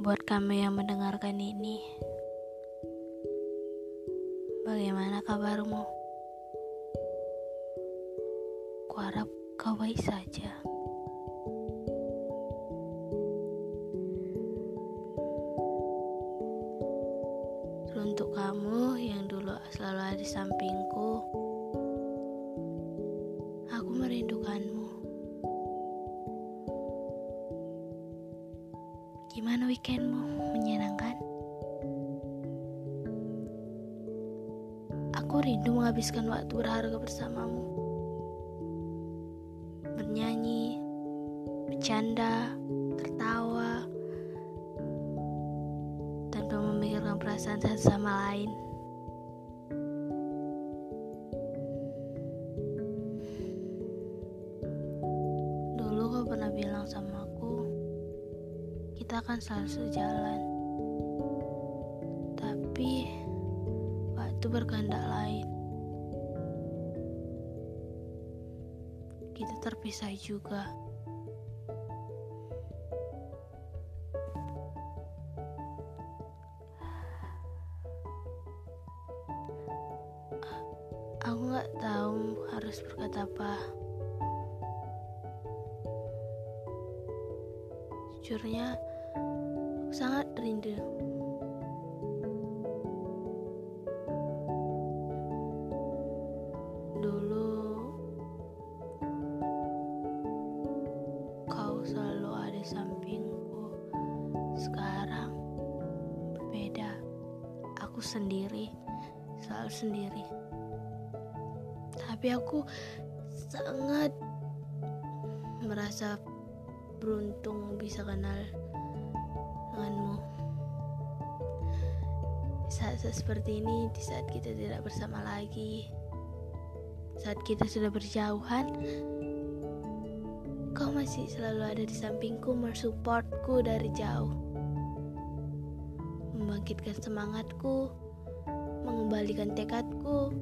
buat kami yang mendengarkan ini. Bagaimana kabarmu? Kuharap kau baik saja. Untuk kamu yang dulu selalu ada di sampingku, Gimana weekendmu? Menyenangkan? Aku rindu menghabiskan waktu berharga bersamamu. Bernyanyi, bercanda, tertawa, tanpa memikirkan perasaan satu sama lain. Kita akan selalu sejalan. Tapi waktu berkehendak lain. Kita terpisah juga. Aku nggak tahu harus berkata apa. Jujurnya, sangat rindu. Dulu, kau selalu ada sampingku. Sekarang, berbeda. Aku sendiri, selalu sendiri. Tapi aku sangat merasa beruntung bisa kenal denganmu. Saat-saat seperti ini, di saat kita tidak bersama lagi, saat kita sudah berjauhan, kau masih selalu ada di sampingku, mensupportku dari jauh, membangkitkan semangatku, mengembalikan tekadku,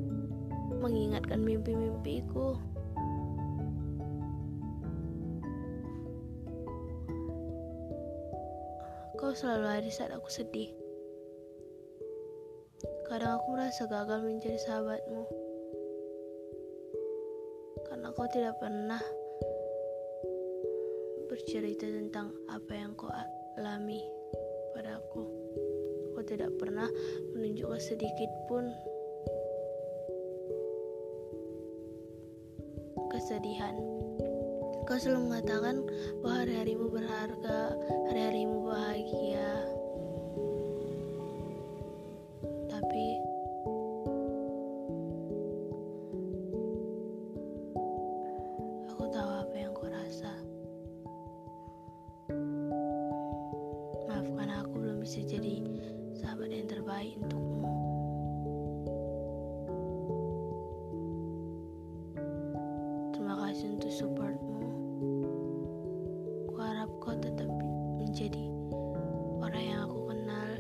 mengingatkan mimpi-mimpiku. Kau selalu ada saat aku sedih. Kadang aku merasa gagal menjadi sahabatmu. Karena kau tidak pernah bercerita tentang apa yang kau alami padaku. Kau tidak pernah menunjukkan sedikit pun kesedihan. Kau selalu mengatakan bahwa hari-harimu berharga, Maafkan aku belum bisa jadi sahabat yang terbaik untukmu. Terima kasih untuk supportmu. Kuharap kau tetap menjadi orang yang aku kenal.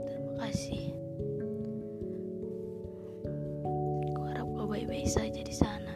Terima kasih. Kuharap kau baik-baik saja di sana.